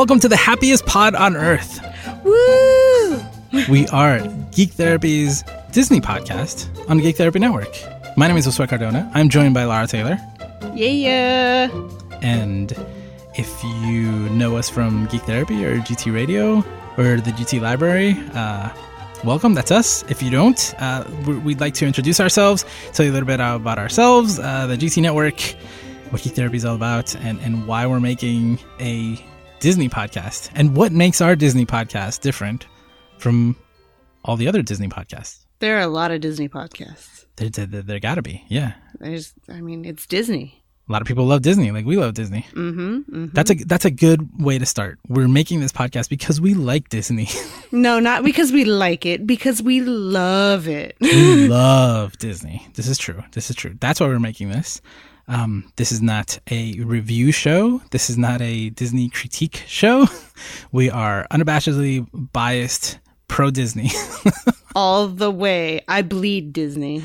Welcome to the happiest pod on earth. Woo! We are Geek Therapy's Disney podcast on the Geek Therapy Network. My name is Josué Cardona. I'm joined by Lara Taylor. Yeah. And if you know us from Geek Therapy or GT Radio or the GT Library, uh, welcome. That's us. If you don't, uh, we- we'd like to introduce ourselves, tell you a little bit about ourselves, uh, the GT Network, what Geek Therapy is all about, and, and why we're making a Disney podcast, and what makes our Disney podcast different from all the other Disney podcasts. There are a lot of Disney podcasts. There, there, there, there gotta be, yeah. There's, I mean, it's Disney. A lot of people love Disney, like we love Disney. Mm-hmm. mm-hmm. That's a that's a good way to start. We're making this podcast because we like Disney. No, not because we like it, because we love it. we love Disney. This is true. This is true. That's why we're making this. Um, this is not a review show. This is not a Disney critique show. We are unabashedly biased pro Disney. All the way. I bleed Disney.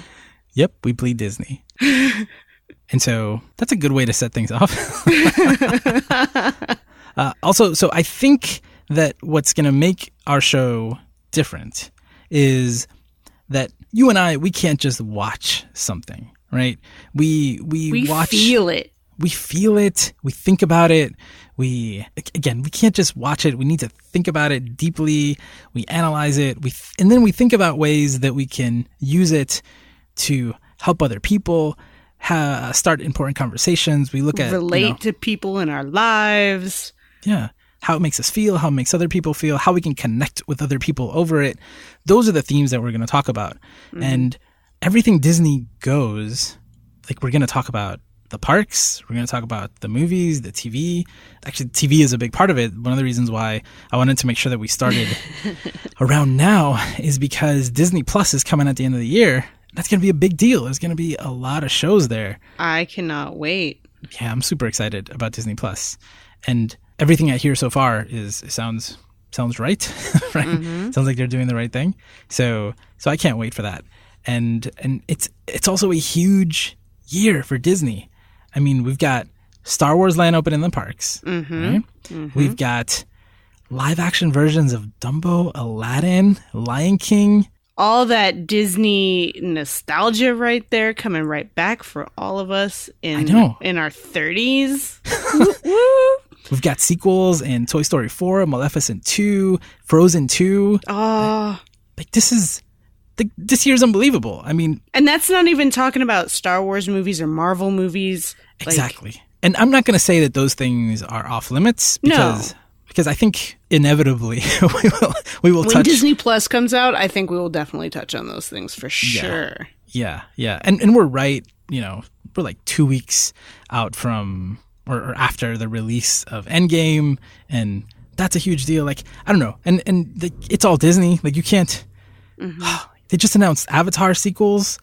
yep, we bleed Disney. and so that's a good way to set things off. uh, also, so I think that what's going to make our show different is that you and I we can't just watch something, right? We we, We watch feel it. we feel it, we think about it. We again, we can't just watch it. We need to think about it deeply. We analyze it. We and then we think about ways that we can use it to help other people, ha, start important conversations. We look at you Relate know, to people in our lives. yeah, how it makes us feel, how it makes other people feel, how we can connect with other people over it. Those are the themes that we're going to talk about. Mm-hmm. And everything Disney goes, like we're going to talk about the parks, we're going to talk about the movies, the TV. Actually, TV is a big part of it. One of the reasons why I wanted to make sure that we started around now is because Disney Plus is coming at the end of the year. That's going to be a big deal. There's going to be a lot of shows there I cannot wait. yeah, I'm super excited about Disney Plus, and everything I hear so far is sounds sounds right, right? Mm-hmm. Sounds like they're doing the right thing. So so I can't wait for that, and and it's it's also a huge year for Disney. I mean, we've got Star Wars Land open in the parks, mm-hmm. right? Mm-hmm. We've got live action versions of Dumbo, Aladdin, Lion King. All that Disney nostalgia right there coming right back for all of us in in our 30s. We've got sequels in Toy Story 4, Maleficent 2, Frozen 2. Oh, like this is like this year's unbelievable. I mean, and that's not even talking about Star Wars movies or Marvel movies. Like, exactly. And I'm not going to say that those things are off limits No. because because I think inevitably we will we will When touch Disney Plus comes out, I think we will definitely touch on those things for sure. yeah yeah and and we're right you know we're like two weeks out from or, or after the release of Endgame and that's a huge deal like I don't know and and the, it's all Disney like you can't mm-hmm. they just announced Avatar sequels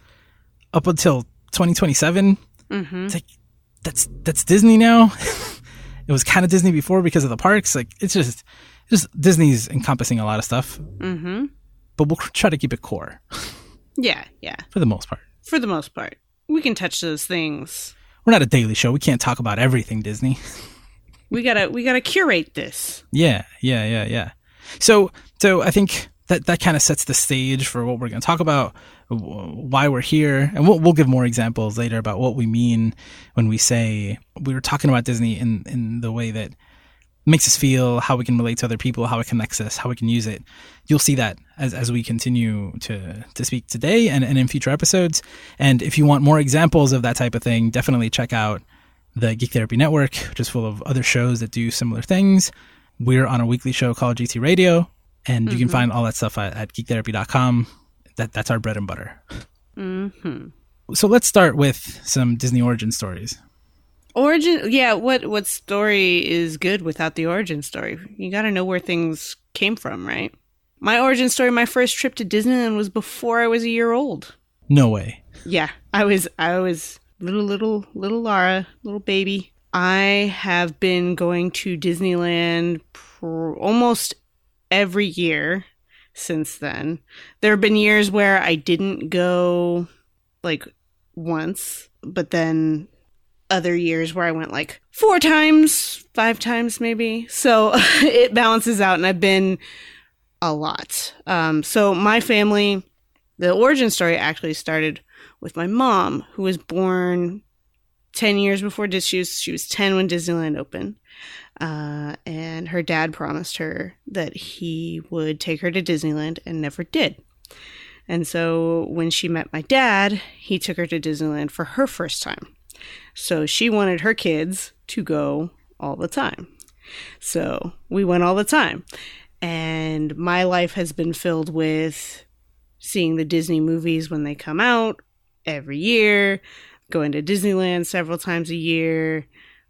up until 2027 Mm-hmm. it's like that's that's Disney now. it was kind of Disney before because of the parks. Like it's just just Disney's encompassing a lot of stuff, Mm-hmm. but we'll try to keep it core Yeah, yeah. for the most part. For the most part, we can touch those things. We're not a daily show. We can't talk about everything Disney. We gotta we gotta curate this. yeah, yeah, yeah, yeah. So so I think that that kind of sets the stage for what we're going to talk about, why we're here, and we'll we'll give more examples later about what we mean when we say we were talking about Disney in in the way that makes us feel, how we can relate to other people, how it connects us, how we can use it. You'll see that as, as we continue to, to speak today and, and in future episodes. And if you want more examples of that type of thing, definitely check out the Geek Therapy Network, which is full of other shows that do similar things. We're on a weekly show called GT Radio, and you can find all that stuff at, at geektherapy.com. That, that's our bread and butter. Mm-hmm. So let's start with some Disney origin stories. Origin, yeah. What what story is good without the origin story? You got to know where things came from, right? My origin story, my first trip to Disneyland was before I was a year old. No way. Yeah, I was I was little little little Lara, little baby. I have been going to Disneyland pr- almost every year since then. There have been years where I didn't go like once, but then other years where I went like four times, five times maybe. So it balances out, and I've been a lot. Um, so my family, the origin story actually started with my mom, who was born 10 years before she was, she was 10 when Disneyland opened. Uh, and her dad promised her that he would take her to Disneyland and never did. And so when she met my dad, he took her to Disneyland for her first time. So she wanted her kids to go all the time. So we went all the time. And my life has been filled with seeing the Disney movies when they come out every year, going to Disneyland several times a year.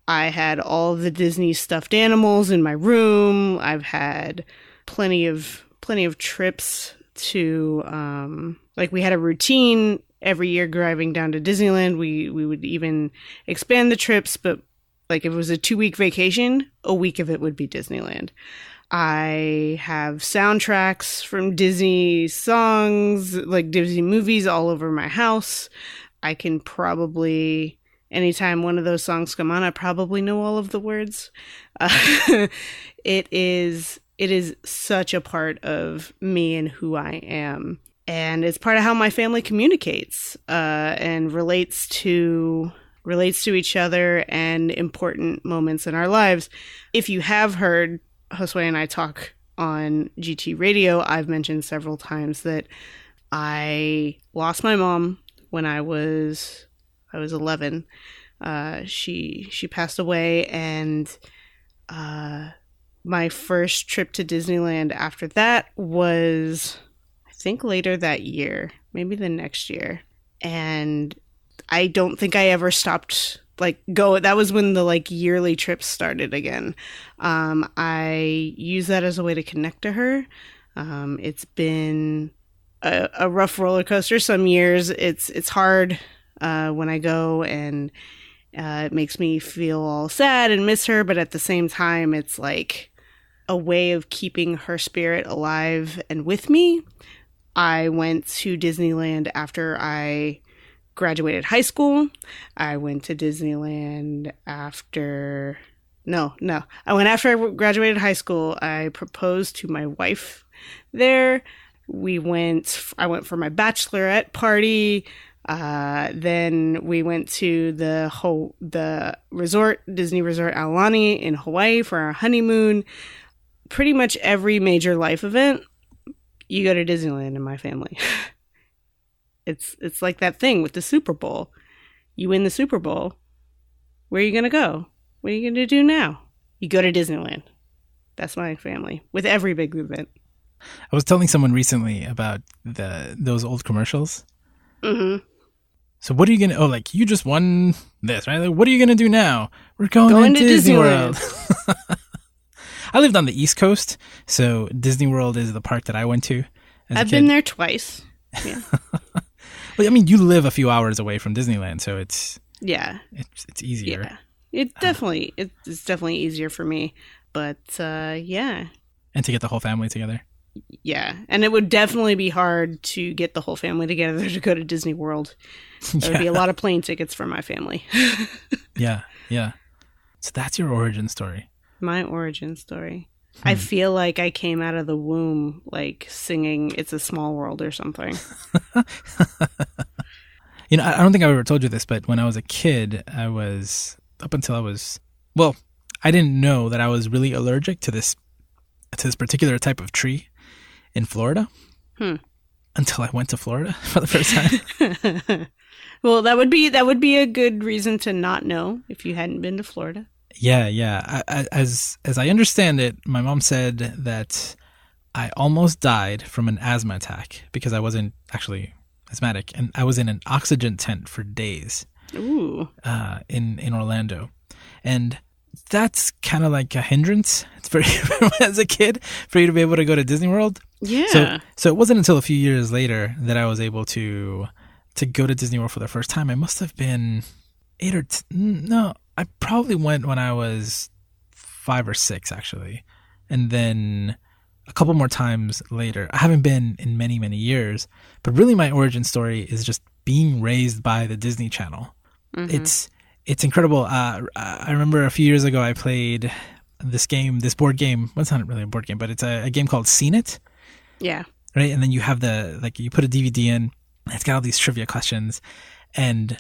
I had all the Disney stuffed animals in my room. I've had plenty of plenty of trips to um like we had a routine every year driving down to Disneyland. We we would even expand the trips, but like if it was a 2-week vacation, a week of it would be Disneyland. I have soundtracks from Disney songs, like Disney movies all over my house. I can probably anytime one of those songs come on, I probably know all of the words. Uh, it is it is such a part of me and who I am, and it's part of how my family communicates uh, and relates to relates to each other and important moments in our lives. If you have heard Josué and I talk on GT Radio, I've mentioned several times that I lost my mom when I was I was 11. Uh, she she passed away, and uh, my first trip to Disneyland after that was I think later that year, maybe the next year, and I don't think I ever stopped like go that was when the like yearly trips started again um i use that as a way to connect to her um it's been a, a rough roller coaster some years it's it's hard uh when i go and uh, it makes me feel all sad and miss her but at the same time it's like a way of keeping her spirit alive and with me i went to disneyland after i graduated high school. I went to Disneyland after. No, no. I went after I graduated high school. I proposed to my wife there. We went. I went for my bachelorette party. Uh, then we went to the whole the resort Disney Resort Aulani in Hawaii for our honeymoon. Pretty much every major life event, you go to Disneyland in my family. it's it's like that thing with the Super Bowl. You win the Super Bowl. Where are you going to go? What are you going to do now? You go to Disneyland. That's my family with every big event. I was telling someone recently about the those old commercials. Mm-hmm. So what are you gonna? Oh, like you just won this, right? Like, what are you gonna do now? We're going, Going to to Disney Disneyland. World. I lived on the East Coast, so Disney World is the park that I went to. As a I've been there twice. Yeah. Well, I mean, you live a few hours away from Disneyland, so it's yeah. it's it's easier. Yeah. It definitely it, it's definitely easier for me. But uh yeah. And to get the whole family together. Yeah. And it would definitely be hard to get the whole family together to go to Disney World. There would be a lot of plane tickets for my family. Yeah, yeah. So that's your origin story. my origin story. I hmm. feel like I came out of the womb like singing It's a Small World or something. You know, I I don't think I ever told you this, but when I was a kid, I was up until I was well, I didn't know that I was really allergic to this to this particular type of tree in Florida. Hmm. Until I went to Florida for the first time. well, that would be that would be a good reason to not know if you hadn't been to Florida. yeah, yeah. I, I, as as I understand it, my mom said that I almost died from an asthma attack because I wasn't actually asthmatic, and I was in an oxygen tent for days. Ooh. uh, in in Orlando, and that's kind of like a hindrance. It's very as a kid for you to be able to go to Disney World. Yeah. So so it wasn't until a few years later that I was able to to go to Disney World for the first time. I must have been eight or t- no, I probably went when I was five or six actually, and then a couple more times later. I haven't been in many many years, but really my origin story is just being raised by the Disney Channel Mhm. it's it's incredible. Uh, I remember a few years ago I played this game, this board game. Well, it's not really a board game, but it's a, a game called Seen It, Yeah. right? And then you have the like you put a DVD in, and it's got all these trivia questions, and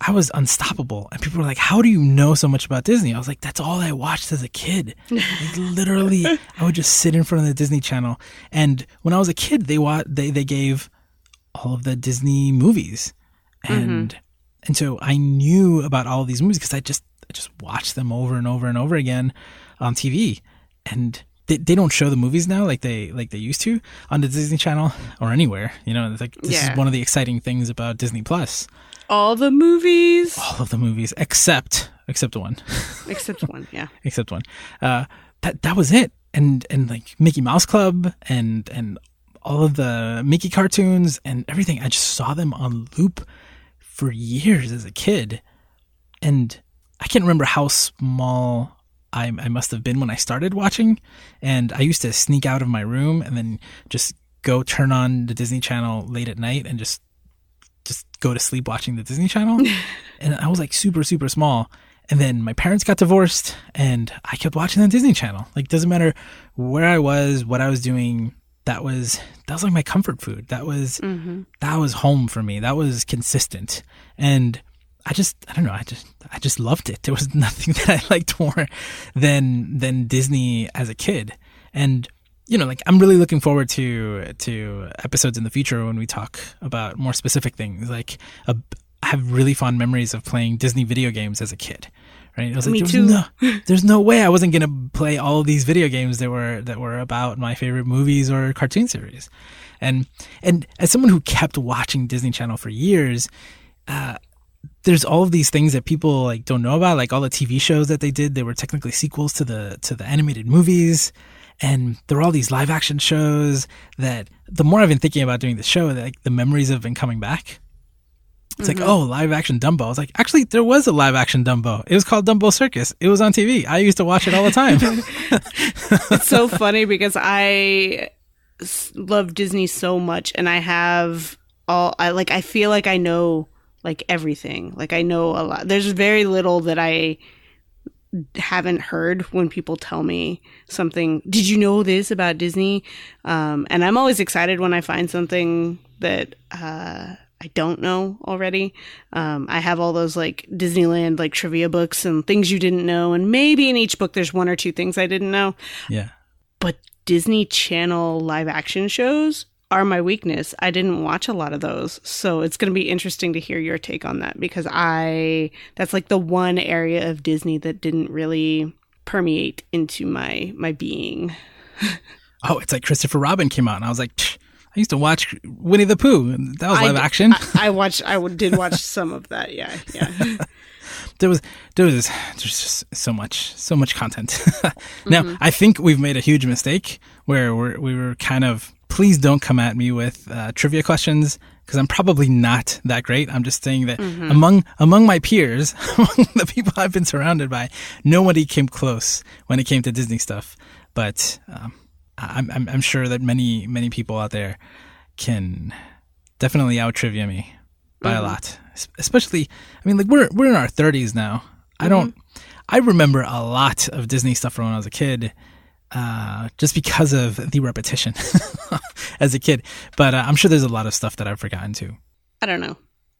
I was unstoppable. And people were like, "How do you know so much about Disney?" I was like, "That's all I watched as a kid. Like, literally, I would just sit in front of the Disney Channel, and when I was a kid, they wa- they they gave all of the Disney movies, mm-hmm. and and so I knew about all of these movies because I just I just watched them over and over and over again on TV, and they, they don't show the movies now like they like they used to on the Disney Channel or anywhere. You know, it's like this Yeah. is one of the exciting things about Disney Plus. All the movies All of the movies except except one, except one. Yeah. except one. Uh, that that was it, and and like Mickey Mouse Club and and all of the Mickey cartoons and everything. I just saw them on loop for years as a kid, and I can't remember how small I, I must have been when I started watching. And I used to sneak out of my room and then just go turn on the Disney Channel late at night and just just go to sleep watching the Disney Channel. and I was like super super small. And then my parents got divorced, and I kept watching the Disney Channel. Like, doesn't matter where I was, what I was doing. That was that was like my comfort food. That was mm-hmm. that was home for me. That was consistent, and I just I don't know. I just I just loved it. There was nothing that I liked more than than Disney as a kid, and you know, like I'm really looking forward to to episodes in the future when we talk about more specific things. Like a, I have really fond memories of playing Disney video games as a kid. Right? I was like, Me there's too. no, there's no way I wasn't gonna play all of these video games that were that were about my favorite movies or cartoon series. And and as someone who kept watching Disney Channel for years, uh, there's all of these things that people like don't know about, like all the TV shows that they did. They were technically sequels to the to the animated movies, and there were all these live action shows that. The more I've been thinking about doing the show, like the memories have been coming back. It's like, mm-hmm. oh, live action Dumbo. I was like, actually, there was a live action Dumbo. It was called Dumbo Circus. It was on TV. I used to watch it all the time. it's so funny because I love Disney so much, and I have all. I like. I feel like I know like everything. Like I know a lot. There's very little that I haven't heard when people tell me something. Did you know this about Disney? Um, and I'm always excited when I find something that. Uh, I don't know already. Um, I have all those like Disneyland like trivia books and things you didn't know, and maybe in each book there's one or two things I didn't know yeah. but Disney Channel live action shows are my weakness. I didn't watch a lot of those. So it's going to be interesting to hear your take on that because I that's like the one area of Disney that didn't really permeate into my my being. Oh, it's like Christopher Robin came out, and I was like, "Psh, I used to watch Winnie the Pooh. and That was I live action. I, I watched I did watch some of that. Yeah. Yeah. there was there was there's just so much so much content. now mm-hmm. I think we've made a huge mistake where we're, we were kind of please don't come at me with uh, trivia questions because I'm probably not that great. I'm just saying that among among my peers, among the people I've been surrounded by, nobody came close when it came to Disney stuff. But um, I'm, I'm I'm sure that many many people out there can definitely out trivia me by a lot. Especially, I mean, like we're we're in our thirties now. I don't. I remember a lot of Disney stuff from when I was a kid, uh, just because of the repetition as a kid. But uh, I'm sure there's a lot of stuff that I've forgotten too. I don't know.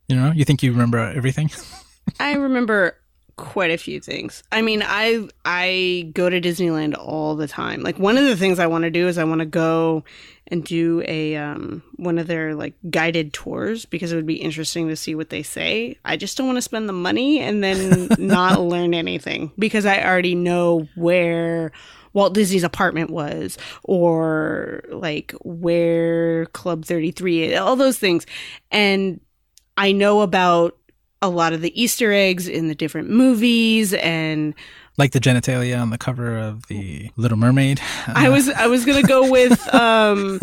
You know, you think you remember everything? I remember quite a few things. I mean, I I go to Disneyland all the time. Like one of the things I want to do is I want to go and do a um one of their like guided tours because it would be interesting to see what they say. I just don't want to spend the money and then not learn anything because I already know where Walt Disney's apartment was or like where Club 33 is, all those things. And I know about a lot of the Easter eggs in the different movies and like the genitalia on the cover of the Little Mermaid, I was I was gonna go with um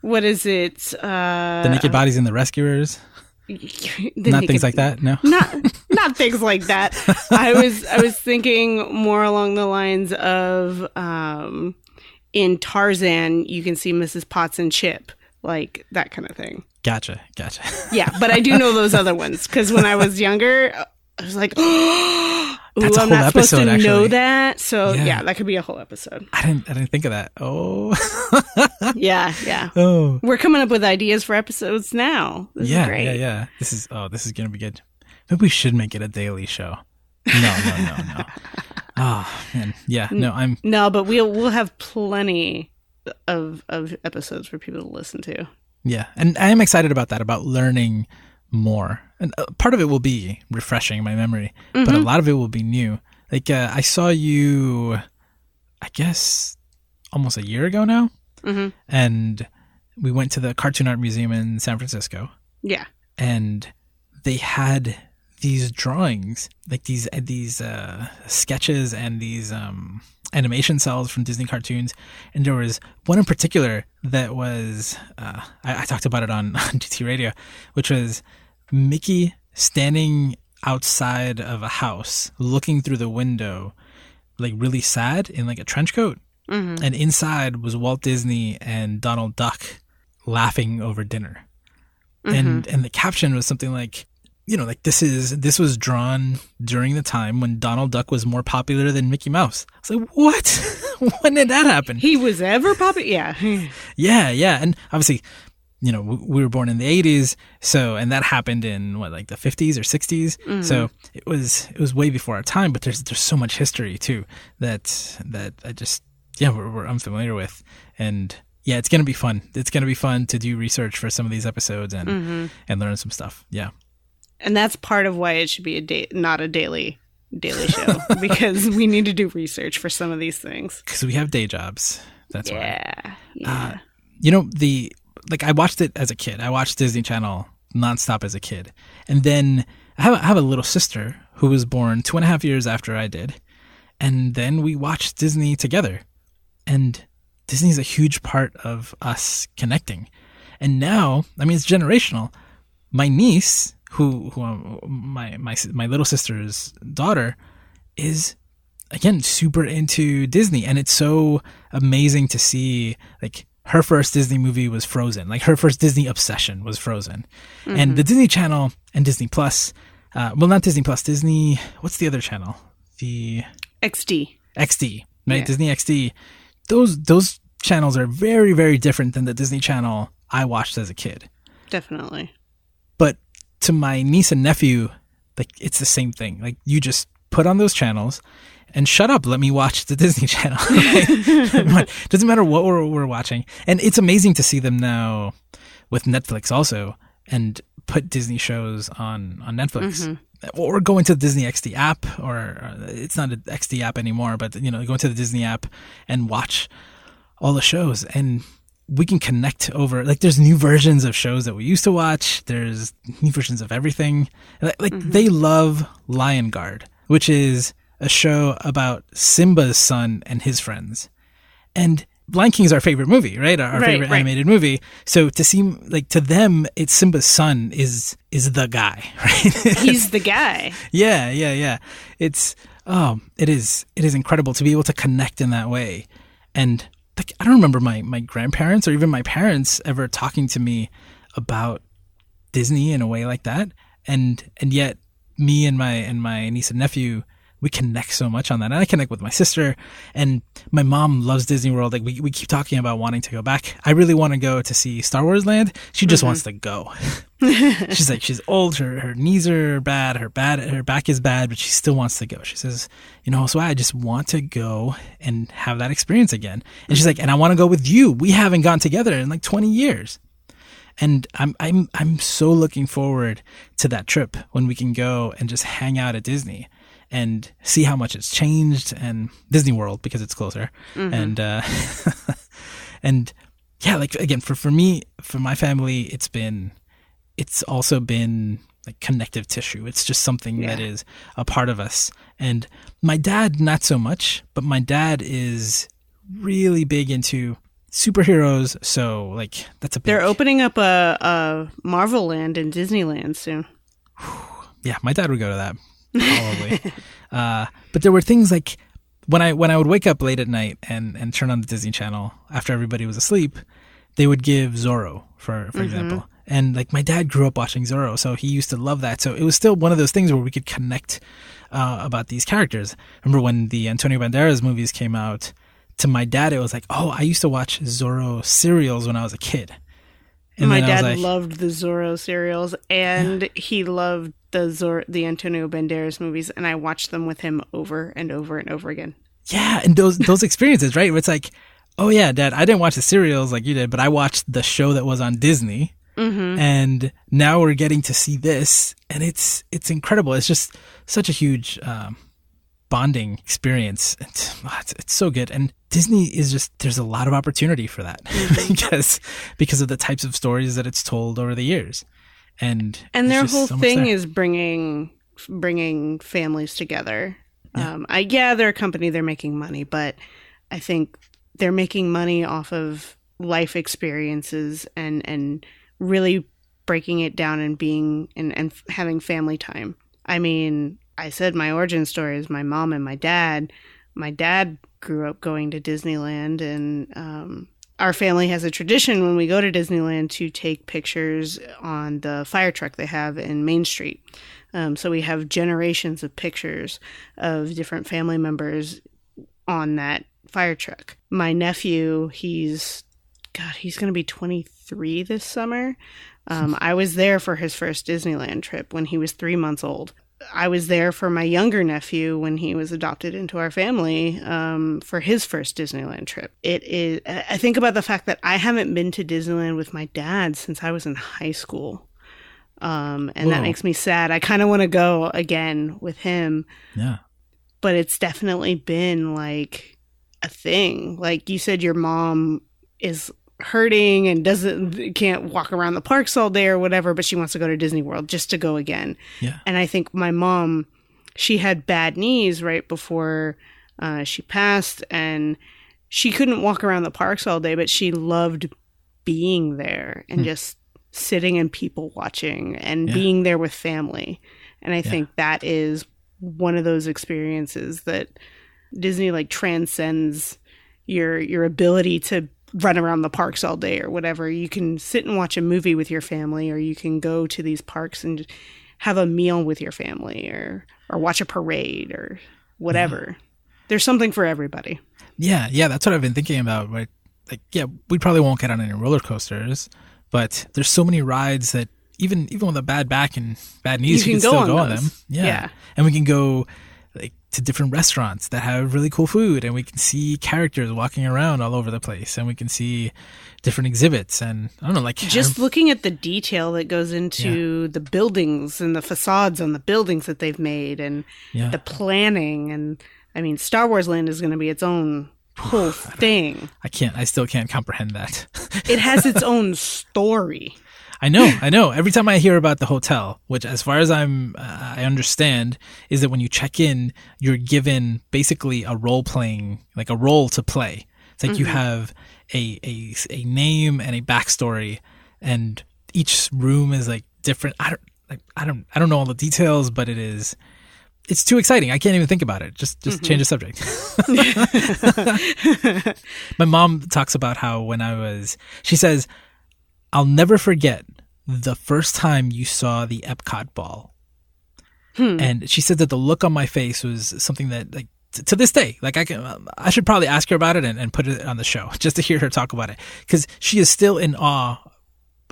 what is it? Uh the naked bodies and the rescuers. Not things like that. No. Not not things like that. I was I was thinking more along the lines of um in Tarzan you can see Mrs. Potts and Chip, like that kind of thing. Gotcha. Gotcha. Yeah, but I do know those other ones because when I was younger, I was like, oh, That's a I'm not supposed to episode, know that. So Yeah. yeah. that could be a whole episode. I didn't I didn't think of that. Oh. Yeah, yeah. oh. We're coming up with ideas for episodes now. This yeah, is great. yeah, yeah. This is oh, this is gonna be good. Maybe we should make it a daily show. No, no, no, no. oh man, yeah. No, I'm No, but we'll we'll have plenty of of episodes for people to listen to. yeah, and I am excited about that. About learning more, and uh, part of it will be refreshing my memory, but a lot of it will be new. Like uh, I saw you, I guess, almost a year ago now, Mhm. and we went to the Cartoon Art Museum in San Francisco. Yeah. and they had these drawings like these these uh sketches and these um animation cels from disney cartoons and there was one in particular that was uh i, I talked about it on, on gt radio which was mickey standing outside of a house looking through the window like really sad in like a trench coat Mhm. and inside was walt disney and donald duck laughing over dinner and and the caption was something like you know like this is this was drawn during the time when donald duck was more popular than mickey mouse i was like what when did that happen He was ever popular. Yeah. yeah yeah and obviously you know we, we were born in the 80s so and that happened in what like the 50s or 60s so mm-hmm. it was it was way before our time but there's there's so much history too that that i just yeah we're, we're unfamiliar with. And yeah it's gonna be fun. It's gonna be fun to do research for some of these episodes and mm-hmm. and learn some stuff. Yeah. And that's part of why it should be a day, not a daily daily show because we need to do research for some of these things. because we have day jobs. That's why. Yeah. Uh, yeah. you know the like I watched it as a kid. I watched Disney Channel nonstop as a kid, and then I have, I have a little sister who was born two and a half years after I did, and then we watched Disney together, and Disney's a huge part of us connecting, and now I mean it's generational. My niece, who who um, my my my little sister's daughter, is again super into Disney. And it's so amazing to see like her first Disney movie was Frozen. Like her first Disney obsession was Frozen. And the Disney Channel and Disney Plus uh well not Disney Plus, Disney what's the other channel? The XD. XD, right? Yeah. Disney XD. Those those channels are very very different than the Disney Channel I watched as a kid. Definitely. But to my niece and nephew, like it's the same thing. Like you just put on those channels and shut up. Let me watch the Disney Channel. Doesn't matter what we're, we're watching. And it's amazing to see them now with Netflix also and put Disney shows on, on Netflix. Or go into the Disney XD app, or uh, it's not an XD app anymore, but you know, go into the Disney app and watch all the shows and we can connect over like there's new versions of shows that we used to watch there's new versions of everything like, like they love lion guard which is a show about simba's son and his friends and lion king is our favorite movie right our, our Right, favorite right. animated movie so to see like to them it's simba's son is is the guy right He's the guy. yeah, yeah, yeah. It's oh, it is it is incredible to be able to connect in that way. And like I don't remember my my grandparents or even my parents ever talking to me about Disney in a way like that. And and yet me and my and my niece and nephew we connect so much on that. And I connect with my sister and my mom loves Disney World. Like we, we keep talking about wanting to go back. I really want to go to see Star Wars Land. She just mm-hmm. wants to go. she's like she's old her her knees are bad her bad her back is bad but she still wants to go she says you know so i just want to go and have that experience again and she's like and i want to go with you we haven't gone together in like 20 years and i'm i'm i'm so looking forward to that trip when we can go and just hang out at disney and see how much it's changed and disney world because it's closer and uh and yeah like again for for me for my family it's been it's also been like connective tissue. It's just something that Yeah. is a part of us. And my dad, not so much, but my dad is really big into superheroes. So like that's a big, They're opening up a, a Marvel Land in Disneyland soon. yeah, my dad would go to that probably. uh, but there were things like when I when I would wake up late at night and and turn on the Disney Channel after everybody was asleep, they would give Zorro for for example, And like my dad grew up watching Zorro, so he used to love that. So it was still one of those things where we could connect uh, about these characters. Remember when the Antonio Banderas movies came out? To my dad, it was like, oh, I used to watch Zorro serials when I was a kid. And my dad like, loved the Zorro serials, and yeah. he loved the Zor- the Antonio Banderas movies, and I watched them with him over and over and over again. Yeah, and those those experiences, right? Where it's like, oh yeah, Dad, I didn't watch the serials like you did, but I watched the show that was on Disney, mm-hmm. and now we're getting to see this, and it's it's incredible. It's just such a huge um, bonding experience. It's, it's, it's, so good. And Disney is just, there's a lot of opportunity for that mm-hmm. because, because of the types of stories that it's told over the years. And, and their whole so thing is bringing, bringing families together. Yeah. Um, I, yeah, they're a company, they're making money, but I think they're making money off of life experiences and, and really breaking it down and being, and, and having family time. I mean, I said my origin story is my mom and my dad. My dad grew up going to Disneyland, and um, our family has a tradition when we go to Disneyland to take pictures on the fire truck they have in Main Street. Um, so we have generations of pictures of different family members on that fire truck. My nephew, he's God, he's going to be 23 this summer. Um, I was there for his first Disneyland trip when he was three months old. I was there for my younger nephew when he was adopted into our family um, for his first Disneyland trip. It is. I think about the fact that I haven't been to Disneyland with my dad since I was in high school, um, and Whoa. that makes me sad. I kind of want to go again with him. Yeah, but it's definitely been like a thing. Like you said, your mom is hurting and doesn't can't walk around the parks all day or whatever, but she wants to go to Disney World just to go again. Yeah. And I think my mom, she had bad knees right before uh, she passed, and she couldn't walk around the parks all day, but she loved being there and hmm. just sitting and people watching and yeah. being there with family. And I yeah. think that is one of those experiences that Disney like transcends your your ability to run around the parks all day or whatever. You can sit and watch a movie with your family, or you can go to these parks and have a meal with your family, or or watch a parade or whatever. Yeah. There's something for everybody. Yeah, yeah, that's what I've been thinking about. Right, like, yeah, we probably won't get on any roller coasters, but there's so many rides that even even with a bad back and bad knees, you, can, can still go on, on them. Yeah. yeah, and we can go to different restaurants that have really cool food and we can see characters walking around all over the place and we can see different exhibits and I don't know like just looking at the detail that goes into yeah. the buildings and the facades on the buildings that they've made and yeah. the planning and I mean Star Wars Land is going to be its own whole thing. I can't I still can't comprehend that. it has its own story. I know, I know. Every time I hear about the hotel, which as far as I'm, uh, I understand, is that when you check in, you're given basically a role playing, like a role to play. It's like mm-hmm. you have a, a, a name and a backstory and each room is like different. I don't, like, I don't, I don't know all the details, but it is, it's too exciting. I can't even think about it. Just just mm-hmm. change the subject. My mom talks about how when I was she says I'll never forget the first time you saw the Epcot ball. Hmm. And she said that the look on my face was something that like t- to this day, like I can, I should probably ask her about it and, and put it on the show just to hear her talk about it. Cause she is still in awe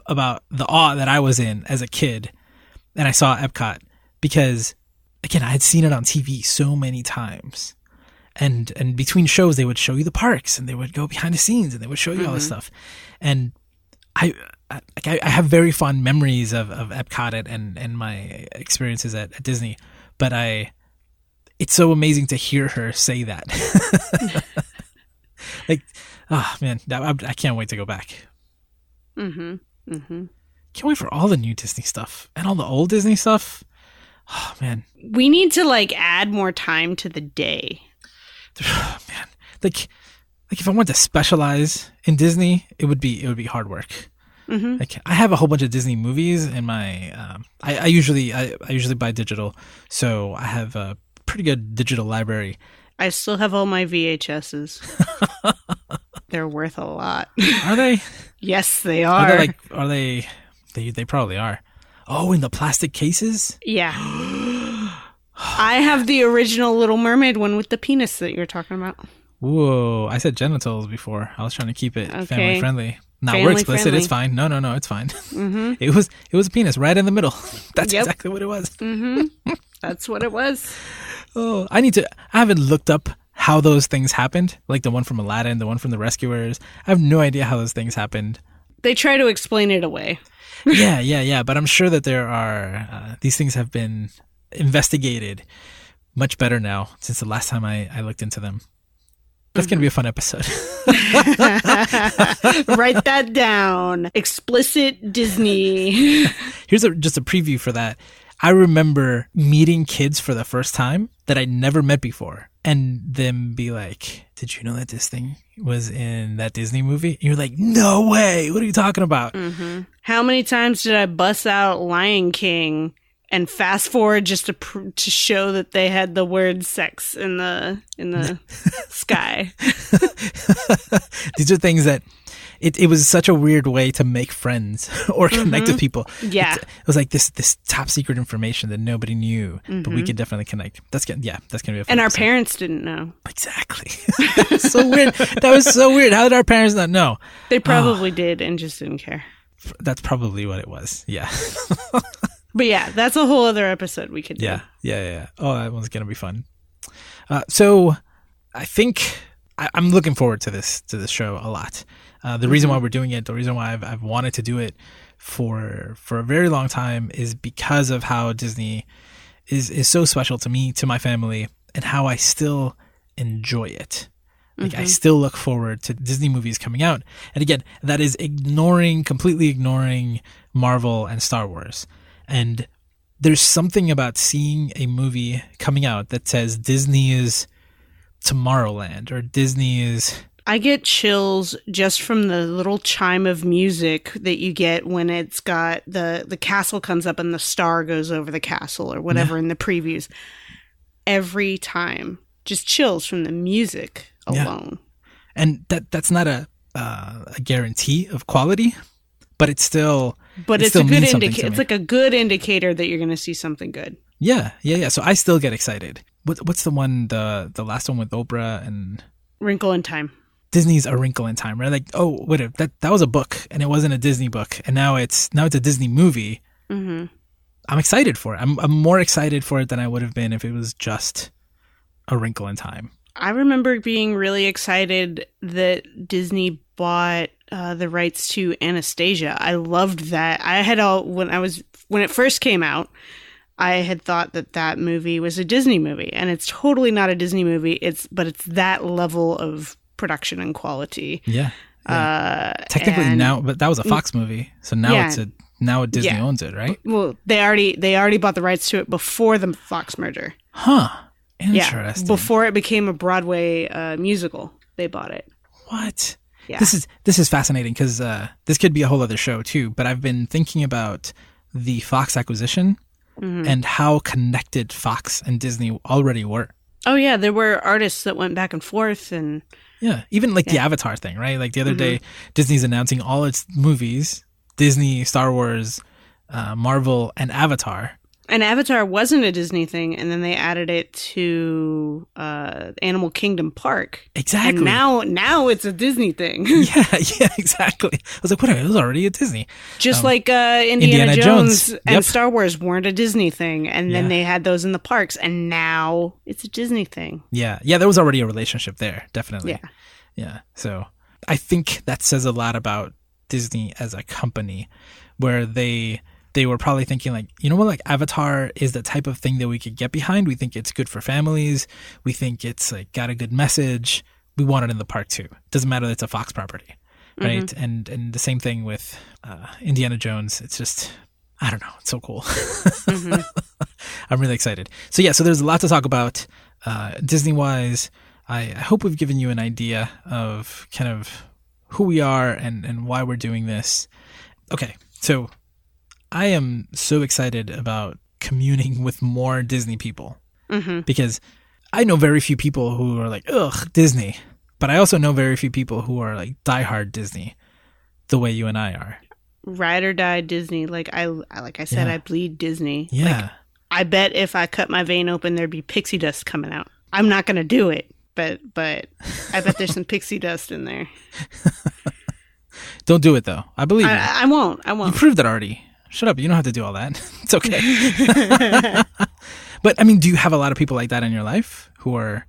about the awe that I was in as a kid. And I saw Epcot because again, I had seen it on TV so many times. And, and between shows, they would show you the parks and they would go behind the scenes and they would show you mm-hmm. all this mm-hmm. stuff. And I, I, I have very fond memories of, of Epcot and, and my experiences at, at Disney, but I, it's so amazing to hear her say that. like, oh man, I, I can't wait to go back. Mm-hmm. Mm-hmm. Can't wait for all the new Disney stuff and all the old Disney stuff. Oh man, we need to like add more time to the day. Oh, man, like like if I wanted to specialize in Disney, it would be it would be hard work. Mm-hmm. Like I have a whole bunch of Disney movies in my. Um, I, I, usually I, I usually buy digital, so I have a pretty good digital library. I still have all my VHSs. They're worth a lot. Are they? yes, they are. Are they like? Are they They they probably are. Oh, in the plastic cases? Yeah. I have the original Little Mermaid one with the penis that you're talking about. Whoa, I said genitals before. I was trying to keep it Okay. family friendly. Now we're explicit. friendly. It's fine. No, no, no, it's fine. It was it was a penis right in the middle. That's Yep. exactly what it was. That's what it was. Oh, I need to. I haven't looked up how those things happened. Like the one from Aladdin, the one from the Rescuers. I have no idea how those things happened. They try to explain it away. yeah, yeah, yeah. But I'm sure that there are uh, these things have been investigated much better now since the last time I, I looked into them. That's gonna be a fun episode. Write that down. Explicit Disney. Here's a, just a preview for that. I remember meeting kids for the first time that I never met before, and them be like, "Did you know that this thing was in that Disney movie?" And you're like, "No way! What are you talking about?" Mm-hmm. How many times did I bust out Lion King and fast forward just to pr- to show that they had the word sex in the in the sky? These are things that it, it was such a weird way to make friends or connect with mm-hmm. people. Yeah. It, it was like this this top secret information that nobody knew, but we mm-hmm. could definitely connect. That's gonna yeah, that's gonna be a fun And our episode. parents didn't know. exactly. that was so weird. That was so weird. How did our parents not know? They ah. probably did and just didn't care. That's probably what it was. Yeah. But yeah, that's a whole other episode we could do. Yeah, yeah, yeah. yeah. Oh, that one's gonna be fun. Uh, so, I think I, I'm looking forward to this to this show a lot. Uh, the reason why we're doing it, the reason why I've, I've wanted to do it for for a very long time, is because of how Disney is is so special to me, to my family, and how I still enjoy it. Like I still look forward to Disney movies coming out, and again, that is ignoring completely ignoring Marvel and Star Wars. And there's something about seeing a movie coming out that says Disney is Tomorrowland or Disney is I get chills just from the little chime of music that you get when it's got the the castle comes up and the star goes over the castle or whatever in the previews. Every time, just chills from the music Yeah. alone. and that that's not a uh, a guarantee of quality, but it's still But It it's a good means something to indicator. It's like a good indicator that you're going to see something good. yeah yeah yeah. So I still get excited. What what's the one the the last one with Oprah and Wrinkle in Time. Disney's A Wrinkle in Time, right? Like, oh, wait, a- that that was a book, and it wasn't a Disney book, and now it's now it's a Disney movie. hmm I'm excited for it. I'm I'm more excited for it than I would have been if it was just A Wrinkle in Time. I remember being really excited that Disney bought uh, the rights to Anastasia. I loved that. I had all when I was when it first came out. I had thought that that movie was a Disney movie, and it's totally not a Disney movie. It's but it's that level of production and quality. Yeah. Uh, Technically and- now, but that was a Fox movie, so now Yeah. it's a now Disney Yeah. owns it, right? Well, they already they already bought the rights to it before the Fox merger. Huh. Yeah, Interesting. before it became a Broadway uh, musical, they bought it. what? Yeah. This is this is fascinating because uh, this could be a whole other show too. But I've been thinking about the Fox acquisition Mm-hmm. and how connected Fox and Disney already were. Oh yeah, there were artists that went back and forth, and Yeah, even like the Avatar thing, right? Like the other day, Disney's announcing all its movies: Disney, Star Wars, uh, Marvel, and Avatar. And Avatar wasn't a Disney thing, and then they added it to uh, Animal Kingdom Park, Exactly. and now now it's a Disney thing, yeah, yeah, exactly. I was like, what? It was already a Disney. just like uh, Indiana, Um, Indiana Jones, Jones. and Yep. Star Wars weren't a Disney thing, and then Yeah. they had those in the parks, and now it's a Disney thing. Yeah, yeah, there was already a relationship there, definitely. Yeah. Yeah. So I think that says a lot about Disney as a company where they they were probably thinking like, you know what, like Avatar is the type of thing that we could get behind. We think it's good for families. We think it's like got a good message. We want it in the park too. Doesn't matter that it's a Fox property. Right. And and the same thing with uh, Indiana Jones. It's just I don't know. It's so cool. I'm really excited. So yeah, so there's a lot to talk about uh, Disney wise. I, I hope we've given you an idea of kind of who we are and and why we're doing this. Okay, so I am so excited about communing with more Disney people hmm because I know very few people who are like ugh Disney, but I also know very few people who are like diehard Disney, the way you and I are. ride or die Disney. Like I, like I said, Yeah. I bleed Disney. Yeah. Like, I bet if I cut my vein open, there'd be pixie dust coming out. I'm not gonna do it, but but I bet there's some pixie dust in there. Don't do it though. I believe you. I, I won't. I won't. You proved it already. Shut up. You don't have to do all that. it's okay. but I mean, do you have a lot of people like that in your life who are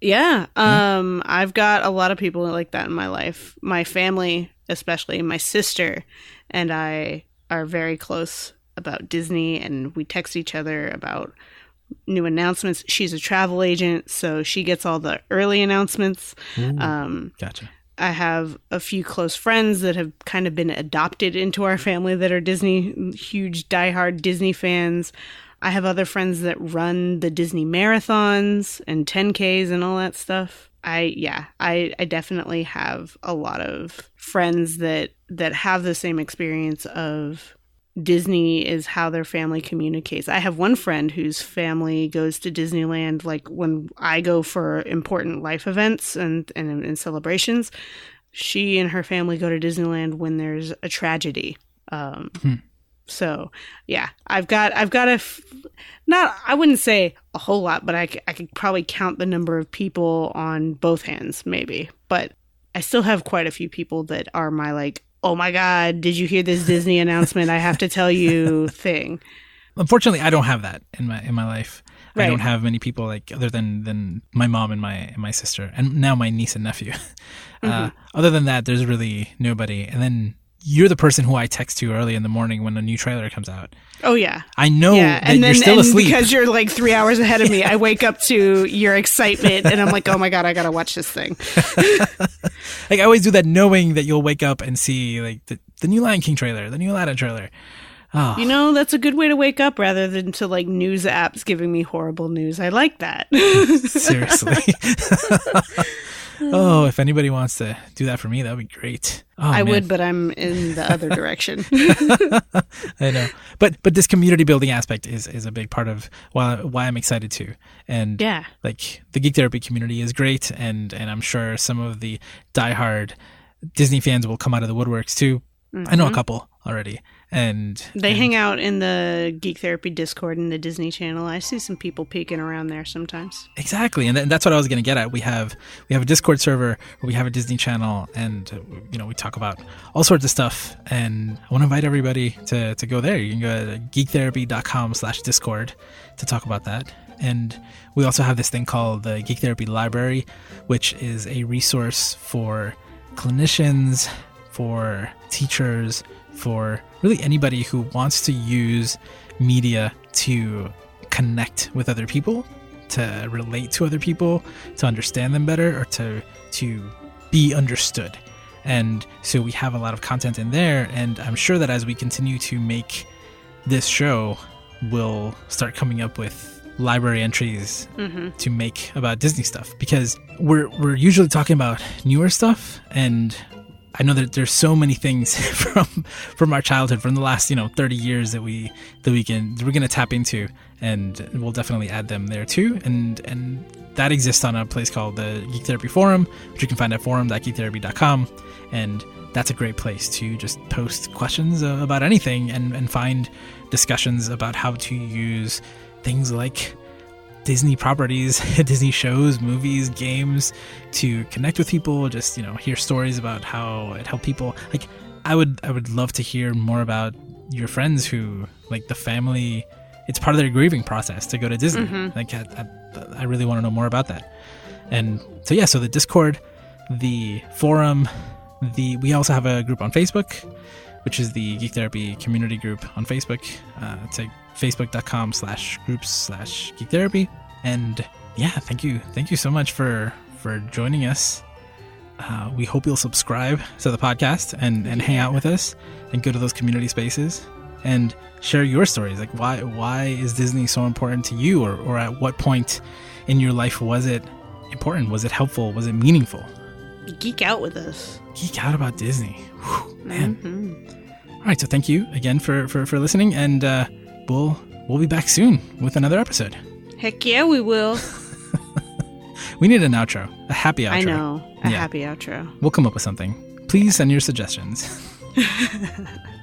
Yeah. Um I've got a lot of people like that in my life. My family, especially my sister and I are very close about Disney and we text each other about new announcements. She's a travel agent, so she gets all the early announcements. Um gotcha? I have a few close friends that have kind of been adopted into our family that are Disney huge diehard Disney fans. I have other friends that run the Disney marathons and 10Ks and all that stuff. I yeah, I I definitely have a lot of friends that that have the same experience of Disney is how their family communicates. I have one friend whose family goes to Disneyland like when I go for important life events and and, and celebrations. She and her family go to Disneyland when there's a tragedy. Um, Hmm. So yeah, I've got I've got a f- not I wouldn't say a whole lot, but I, c- I could probably count the number of people on both hands maybe. But I still have quite a few people that are my like, oh my god, did you hear this Disney announcement? I have to tell you thing. Unfortunately, I don't have that in my in my life. I don't have many people like other than than my mom and my and my sister, and now my niece and nephew. Uh, other than that, there's really nobody. And then you're the person who I text to early in the morning when a new trailer comes out. Oh yeah, I know yeah, that and then you're still asleep. because you're like three hours ahead of me, I wake up to your excitement, and I'm like, oh my god, I gotta watch this thing. like I always do that, knowing that you'll wake up and see like the, the new Lion King trailer, the new Aladdin trailer. Oh, You know, that's a good way to wake up rather than to like news apps giving me horrible news. I like that. seriously. Oh, if anybody wants to do that for me, that would be great. Oh, I man. would, but I'm in the other direction. I know, but but this community building aspect is is a big part of why why I'm excited too. And yeah. like the geek therapy community is great, and and I'm sure some of the diehard Disney fans will come out of the woodworks too. I know a mm-hmm. couple already, and. They hang out in the Geek Therapy Discord and the Disney Channel. I see some people peeking around there sometimes. Exactly, and, th- and that's what I was going to get at. We have we have a Discord server, we have a Disney channel, and uh, you know we talk about all sorts of stuff. And I want to invite everybody to, to go there. You can go to geektherapy.com slash discord to talk about that. And we also have this thing called the Geek Therapy Library, which is a resource for clinicians, for teachers, for really anybody who wants to use media to connect with other people, to relate to other people, to understand them better, or to to be understood. And so we have a lot of content in there, and I'm sure that as we continue to make this show, we'll start coming up with library entries Mm-hmm. to make about Disney stuff because we're we're usually talking about newer stuff and I know that there's so many things from from our childhood from the last you know 30 years that we that we can we're gonna tap into and we'll definitely add them there too. And and that exists on a place called the Geek Therapy Forum which you can find at forum.geektherapy.com and that's a great place to just post questions about anything and and find discussions about how to use things like Disney properties, Disney shows, movies, games to connect with people, just, you know, hear stories about how it helped people. Like I would I would love to hear more about your friends who like the family it's part of their grieving process to go to Disney. Like I, I, I really want to know more about that. And so yeah, so the Discord, the forum, the we also have a group on Facebook, which is the Geek Therapy community group on Facebook. Uh, it's like facebook.com slash groups slash geek therapy. And yeah, thank you. Thank you so much for for joining us. Uh, we hope you'll subscribe to the podcast and, and hang out with us and go to those community spaces and share your stories. Like why why is Disney so important to you or, or at what point in your life was it important? Was it helpful? Was it meaningful? Geek out with us. Geek out about Disney. Whew, man. Mhm. All right, so thank you again for for, for listening, and uh, we'll we'll be back soon with another episode. Heck yeah, we will. We need an outro, a happy outro. I know. A Yeah. happy outro. We'll come up with something. Please send your suggestions.